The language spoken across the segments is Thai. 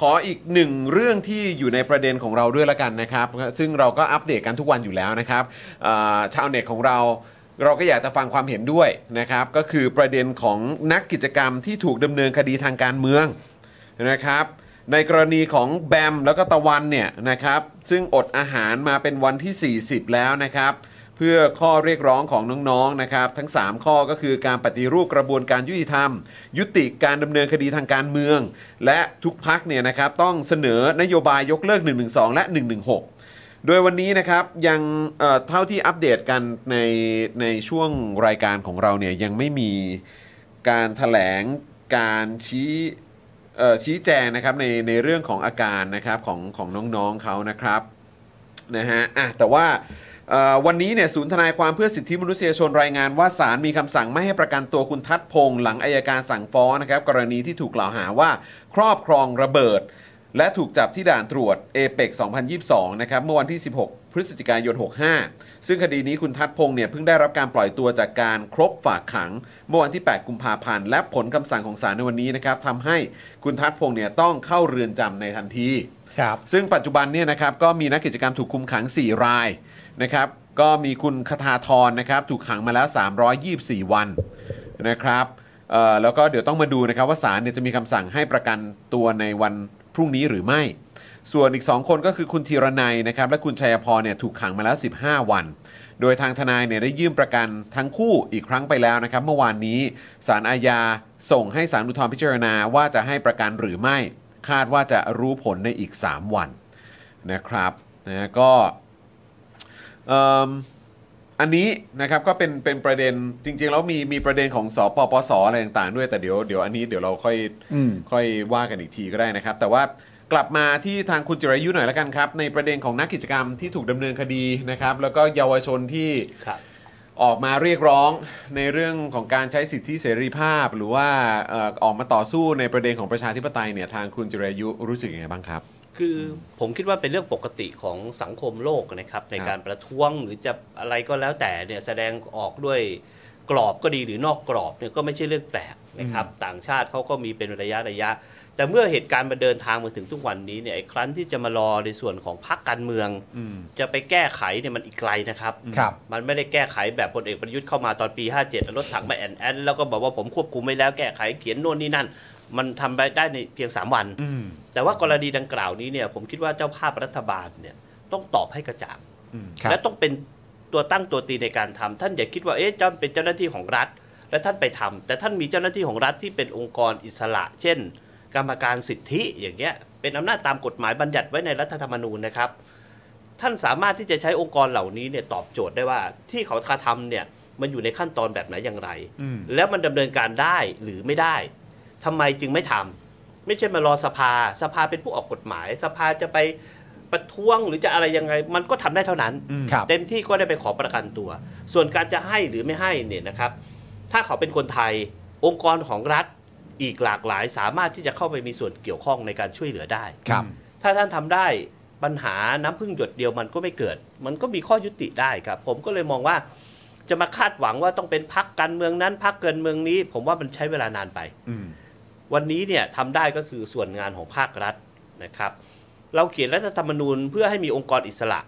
ขออีกหนึ่งเรื่องที่อยู่ในประเด็นของเราด้วยละกันนะครับ ซึ่งเราก็อัปเดตกันทุกวันอยู่แล้วนะครับชาวเน็ตของเราเราก็อยากจะฟังความเห็นด้วยนะครับ ก็คือประเด็นของนักกิจกรรมที่ถูกดำเนินคดีทางการเมืองนะครับ ในกรณีของแบมแล้วก็ตะวันเนี่ยนะครับ ซึ่งอดอาหารมาเป็นวันที่ 40 แล้วนะครับ พื่อข้อเรียกร้องของน้องๆนะครับ ทั้ง 3 ข้อก็คือการปฏิรูปกระบวนการยุติธรรม ยุติการดำเนินคดีทางการเมือง และทุกพักเนี่ยนะครับต้องเสนอนโยบายยกเลิก 112 และ 116 โดยวันนี้นะครับยังเเท่าที่อัปเดตกันในในช่วงรายการของเราเนี่ยยังไม่มีการถแถลงการชี้ชี้แจงนะครับในในเรื่องของอาการนะครับของของน้องๆเขานะครับนะฮะอะแต่ว่า วันนี้เนี่ยศูนย์ทนายความเพื่อสิทธิมนุษยชนรายงานว่าศาลมีคำสั่งไม่ให้ประกันตัวคุณทัศพงษ์หลังอายการสั่งฟ้องนะครับกรณีที่ถูกกล่าวหาว่าครอบครองระเบิด และถูกจับที่ด่านตรวจเอเปก2022 นะครับเมื่อวันที่ 16 พฤศจิกายน 65 ซึ่งคดีนี้คุณทัศพงษ์เนี่ยเพิ่งได้รับการปล่อยตัวจากการครบฝากขัง เมื่อวันที่ 8 กุมภาพันธ์และผลคำสั่งของศาลในวันนี้นะครับทำให้คุณทัศพงษ์เนี่ยต้องเข้าเรือนจำในทันที ครับ ซึ่งปัจจุบันเนี่ยนะครับก็มีนักกิจกรรมถูกคุมขัง 4 รายนะครับ ก็มีคุณคทาธรนะครับถูกขังมาแล้ว 324 วันนะครับเอ่อแล้วก็เดี๋ยวต้องมาดูนะครับว่าศาลเนี่ยจะมีคำสั่งให้ประกันตัวในวันพรุ่งนี้หรือไม่ ส่วนอีก 2 คนก็คือคุณธีรนัยนะครับและคุณชัยพรเนี่ยถูกขังมาแล้ว 15 วัน โดยทางทนายเนี่ยได้ยื่นประกันทั้งคู่อีกครั้งไปแล้วนะครับ เมื่อวานนี้ศาลอาญาส่งให้ศาลอุทธรณ์พิจารณาว่าจะให้ประกันหรือไม่ คาดว่าจะรู้ผลในอีก 3 วันนะครับนะก็เอิ่มอันนี้นะครับก็เป็นเป็นประเด็นจริง ๆ แล้วมีมีประเด็นของสปปสอะไรต่างๆ ด้วยแต่เดี๋ยวเดี๋ยวอันนี้เดี๋ยวเราค่อยอืมค่อยว่ากันอีกทีก็ได้นะครับ แต่ว่ากลับมาที่ทางคุณจิรายุหน่อยละกันครับ ในประเด็นของนักกิจกรรมที่ถูกดำเนินคดีนะครับ แล้วก็เยาวชนที่ครับ ออกมาเรียกร้องในเรื่องของการใช้สิทธิเสรีภาพ หรือว่าเอ่อออกมาต่อสู้ในประเด็นของประชาธิปไตยเนี่ยทางคุณจิรายุรู้สึกยังไงบ้างครับ คือผมคิดว่าเป็นเรื่องปกติของสังคมโลกนะครับ ในครับ การประท้วงหรือจะอะไรก็แล้วแต่เนี่ยแสดงออกด้วย กรอบก็ดีหรือนอกกรอบเนี่ยก็ไม่ใช่เรื่องแปลกนะครับต่างชาติเขาก็มีเป็นระยะระยะ แต่เมื่อเหตุการณ์มาเดินทางมาถึงทุกวันนี้เนี่ยไอ้ครั้นที่จะมารอในส่วนของพรรคการเมืองอืมจะไปแก้ไขเนี่ยมันอีกไกลนะครับครับ มันไม่ได้แก้ไขแบบพลเอกประยุทธ์เข้ามาตอนปี 57แล้วรถถังมาแอนแอนแล้วก็บอกว่าผมควบคุมไม่แล้วแก้ไขเขียนโน่นนี่นั่น มันทำไปได้ในเพียง 3 วันอืมแต่ว่ากรณีดังกล่าวนี้เนี่ยผมคิดว่าเจ้าภาพรัฐบาลเนี่ยต้องตอบให้กระจ่างอืมครับและต้องเป็น ตัวตั้งตัวตีในการทำท่านอย่าคิดว่าเอ๊ะเจ้าเป็นเจ้าหน้าที่ของรัฐ และท่านไปทำแต่ท่านมีเจ้าหน้าที่ของรัฐที่เป็นองค์กรอิสระ เช่น กรรมการสิทธิอย่างเงี้ยเป็นอำนาจตามกฎหมายบัญญัติไว้ในรัฐธรรมนูญนะครับ ท่านสามารถที่จะใช้องค์กรเหล่านี้เนี่ยตอบโจทย์ได้ว่าที่เขากระทำเนี่ยมันอยู่ในขั้นตอนแบบไหนอย่างไรอืมแล้วมันดำเนินการได้หรือไม่ได้ทำไมจึงไม่ทำไม่ใช่มารอสภา สภาเป็นผู้ออกกฎหมาย สภาจะไป ประท้วงหรือจะอะไรยังไง มันก็ทำได้เท่านั้นครับเต็มที่ก็ได้ไปขอประกันตัว ส่วนการจะให้หรือไม่ให้เนี่ยนะครับ ถ้าเขาเป็นคนไทยองค์กรของรัฐอีกหลากหลาย สามารถที่จะเข้าไปมีส่วนเกี่ยวข้องในการช่วยเหลือได้ครับ ถ้าท่านทำได้ปัญหาน้ำพึ่งหยดเดียวมันก็ไม่เกิด มันก็มีข้อยุติได้ครับ ผมก็เลยมองว่าจะมาคาดหวังว่าต้องเป็นพักการเมืองนั้นพักเกินเมืองนี้ ผมว่ามันใช้เวลานานไปอืมวันนี้เนี่ยทำได้ก็คือส่วนงานของภาครัฐนะครับ เราเขียนรัฐธรรมนูญเพื่อให้มีองค์กรอิสระ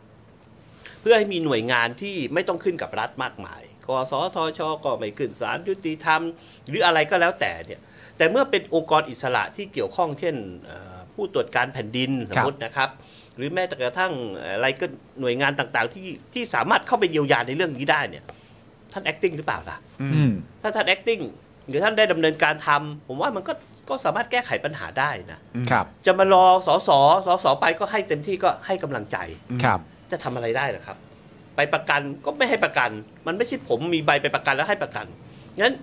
เพื่อให้มีหน่วยงานที่ไม่ต้องขึ้นกับรัฐมากมายกสทชก็ไม่ขึ้นศาลยุติธรรม หรืออะไรก็แล้วแต่เนี่ยแต่เมื่อเป็นองค์กรอิสระที่เกี่ยวข้องเช่นเอ่อผู้ตรวจการแผ่นดินสมมตินะครับ หรือแม้แต่กระทั่งอะไรก็หน่วยงานต่างๆ ที่ที่สามารถเข้าไปเยียวยาในเรื่องนี้ได้เนี่ยท่าน acting หรือเปล่าล่ะอืมถ้าท่าน acting หรือท่านได้ดำเนินการทำผมว่ามันก็ ก็สามารถแก้ไขปัญหาได้นะครับ จะมารอสอสอสอสอไปก็ให้เต็มที่ก็ให้กำลังใจครับ จะทำอะไรได้เหรอครับ ไปประกันก็ไม่ให้ประกัน มันไม่ใช่ผมมีใบไปประกันแล้วให้ประกันงั้น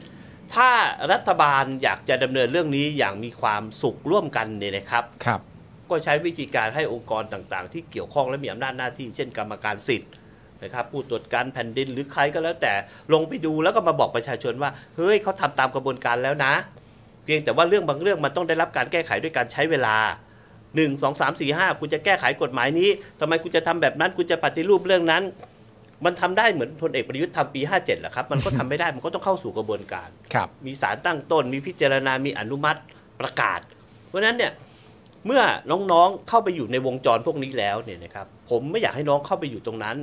ถ้ารัฐบาลอยากจะดำเนินเรื่องนี้อย่างมีความสุขร่วมกันเนี่ยนะครับครับ ก็ใช้วิธีการให้องค์กรต่างๆ ที่เกี่ยวข้องและมีอำนาจหน้าที่ เช่นกรรมการสิทธิ์นะครับผู้ตรวจการแผ่นดินหรือใครก็แล้วแต่ลงไปดูแล้วก็มาบอกประชาชนว่า เฮ้ยเขาทำตามกระบวนการแล้วนะเพียงแต่ว่าเรื่องบางเรื่องมันต้องได้รับการแก้ไขด้วยการใช้เวลา 1 2 3 4 5 คุณจะแก้ไขกฎหมายนี้ทำไมคุณจะทำแบบนั้นคุณจะปฏิรูปเรื่องนั้น มันทำได้เหมือนพลเอกประยุทธ์ทำปี 57แหละครับ มันก็ทำไม่ได้มันก็ต้องเข้าสู่กระบวนการครับมีสารตั้งต้น มีพิจารณา มีอนุมัติประกาศ เพราะฉะนั้นเนี่ยเมื่อน้องๆเข้าไปอยู่ในวงจรพวกนี้แล้วเนี่ยนะครับผมไม่อยากให้น้องเข้าไปอยู่ตรงนั้น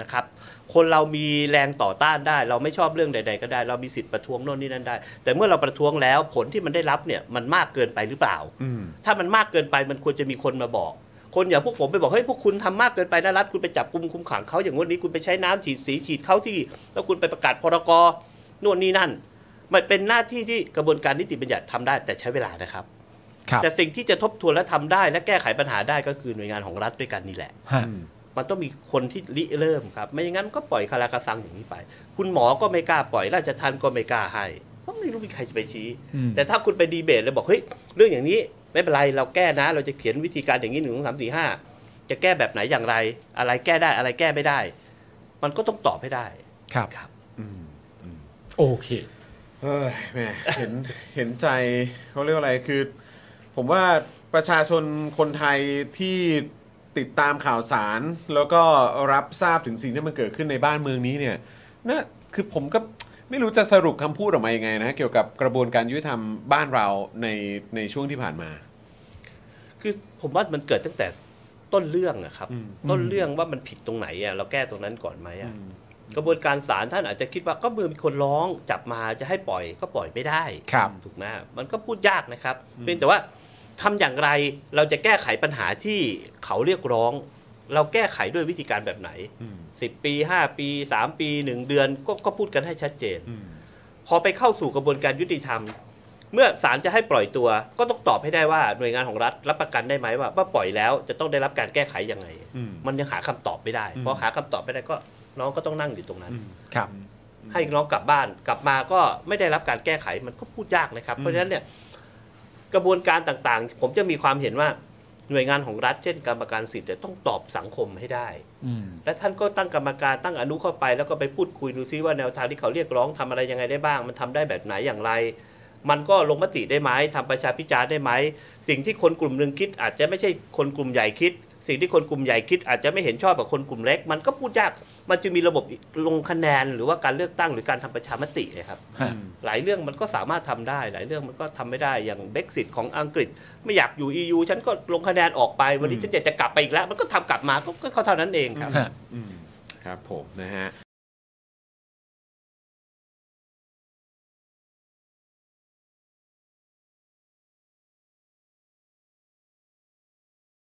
นะครับ คนเรามีแรงต่อต้านได้ เราไม่ชอบเรื่องใด ๆ ก็ได้ เรามีสิทธิ์ประท้วงโน่นนี่นั่นได้ แต่เมื่อเราประท้วงแล้วผลที่มันได้รับเนี่ยมันมากเกินไปหรือเปล่าอืมถ้ามันมากเกินไปมันควรจะมีคนมาบอก คนอย่างพวกผมไปบอกเฮ้ยพวกคุณทำมากเกินไปนะรัฐคุณไปจับกุมคุมขังเขาอย่างงนนี้คุณไปใช้น้ำฉีดสีฉีดเขาที่ แล้วคุณไปประกาศพรกโน่นนี่นั่น มันเป็นหน้าที่ที่กระบวนการนิติบัญญัติทำได้ แต่ใช้เวลานะครับครับแต่สิ่งที่จะทบทวนและทำได้ และแก้ไขปัญหาได้ก็คือหน่วยงานของรัฐด้วยกันนี่แหละฮะ มันต้องมีคนที่ริเริ่มครับ ไม่อย่างนั้นก็ปล่อยคาราคาซังอย่างนี้ไป คุณหมอก็ไม่กล้าปล่อยราชทัณฑ์ก็ไม่กล้าให้เพราะไม่รู้มีใครจะไปชี้อืมแต่ถ้าคุณไปดีเบตเลยบอกเฮ้ยเรื่องอย่างนี้ไม่เป็นไรเราแก้นะ เราจะเขียนวิธีการอย่างนี้หนึ่งสองสามสี่ห้าจะแก้แบบไหนอย่างไร อะไรแก้ได้อะไรแก้ไม่ได้ มันก็ต้องตอบให้ได้ครับครับอืมโอเคเฮ้ยแหมเห็นเห็นใจเขาเรียกว่าอะไรคือ ผมว่าประชาชนคนไทยที่ ติดตามข่าวสาร แล้วก็รับทราบถึงสิ่งที่มันเกิดขึ้นในบ้านเมืองนี้เนี่ยน่าคือผมก็ไม่รู้จะสรุปคำพูดออกมายังไงนะเกี่ยวกับกระบวนการยุติธรรมบ้านเราในในช่วงที่ผ่านมา คือผมว่ามันเกิดตั้งแต่ต้นเรื่องอะครับ อืม ต้นเรื่องว่ามันผิดตรงไหนอะเราแก้ตรงนั้นก่อนไหมอะกระบวนการศาลท่านอาจจะคิดว่าก็เมื่อมีคนร้องจับมาจะให้ปล่อยก็ปล่อยไม่ได้ ครับ ถูกไหมมันก็พูดยากนะครับ เพียงแต่ว่า ทำอย่างไรเราจะแก้ไขปัญหาที่เขาเรียกร้อง เราแก้ไขด้วยวิธีการแบบไหนอืม10ปี5ปี3ปี1เดือนก็ก็พูดกันให้ชัดเจนอืมพอไปเข้าสู่กระบวนการยุติธรรม เมื่อศาลจะให้ปล่อยตัว ก็ต้องตอบให้ได้ว่าหน่วยงานของรัฐรับประกันได้ไหมว่าว่าปล่อยแล้วจะต้องได้รับการแก้ไขยังไงอืมมันยังหาคำตอบไม่ได้อืมพอหาคำตอบไม่ได้ก็น้องก็ต้องนั่งอยู่ตรงนั้นอืมครับให้น้องกลับบ้านกลับมาก็ไม่ได้รับการแก้ไขมันก็พูดยากนะครับอืมเพราะฉะนั้นเนี่ย กระบวนการต่างๆ ผมจะมีความเห็นว่าหน่วยงานของรัฐเช่นกรรมการสิทธิ์เนี่ยต้องตอบสังคมให้ได้อืมและท่านก็ตั้งกรรมการตั้งอนุเข้าไปแล้วก็ไปพูดคุยดูซิว่าแนวทางที่เขาเรียกร้องทำอะไรยังไงได้บ้าง มันทำได้แบบไหนอย่างไร มันก็ลงมติได้ไหมทำประชาพิจารณ์ได้ไหมสิ่งที่คนกลุ่มหนึ่งคิด อาจจะไม่ใช่คนกลุ่มใหญ่คิด สิ่งที่คนกลุ่มใหญ่คิดอาจจะไม่เห็นชอบกับคนกลุ่มเล็ก มันก็พูดยากมันจะมีระบบลงคะแนนหรือว่าการเลือกตั้งหรือการทำประชามตินะครับฮะหลายเรื่องมันก็สามารถทำได้ หลายเรื่องมันก็ทำไม่ได้อย่างเบ x ซิตของอังกฤษ ไม่อยากอยู่ EU ฉันก็ลงคะแนนออกไปวันนี้ฉันอยากจะกลับไปอีกแล้ว มันก็ทำกลับมาก็ก็เท่านั้นเองครับฮะอืมครับผมนะฮะ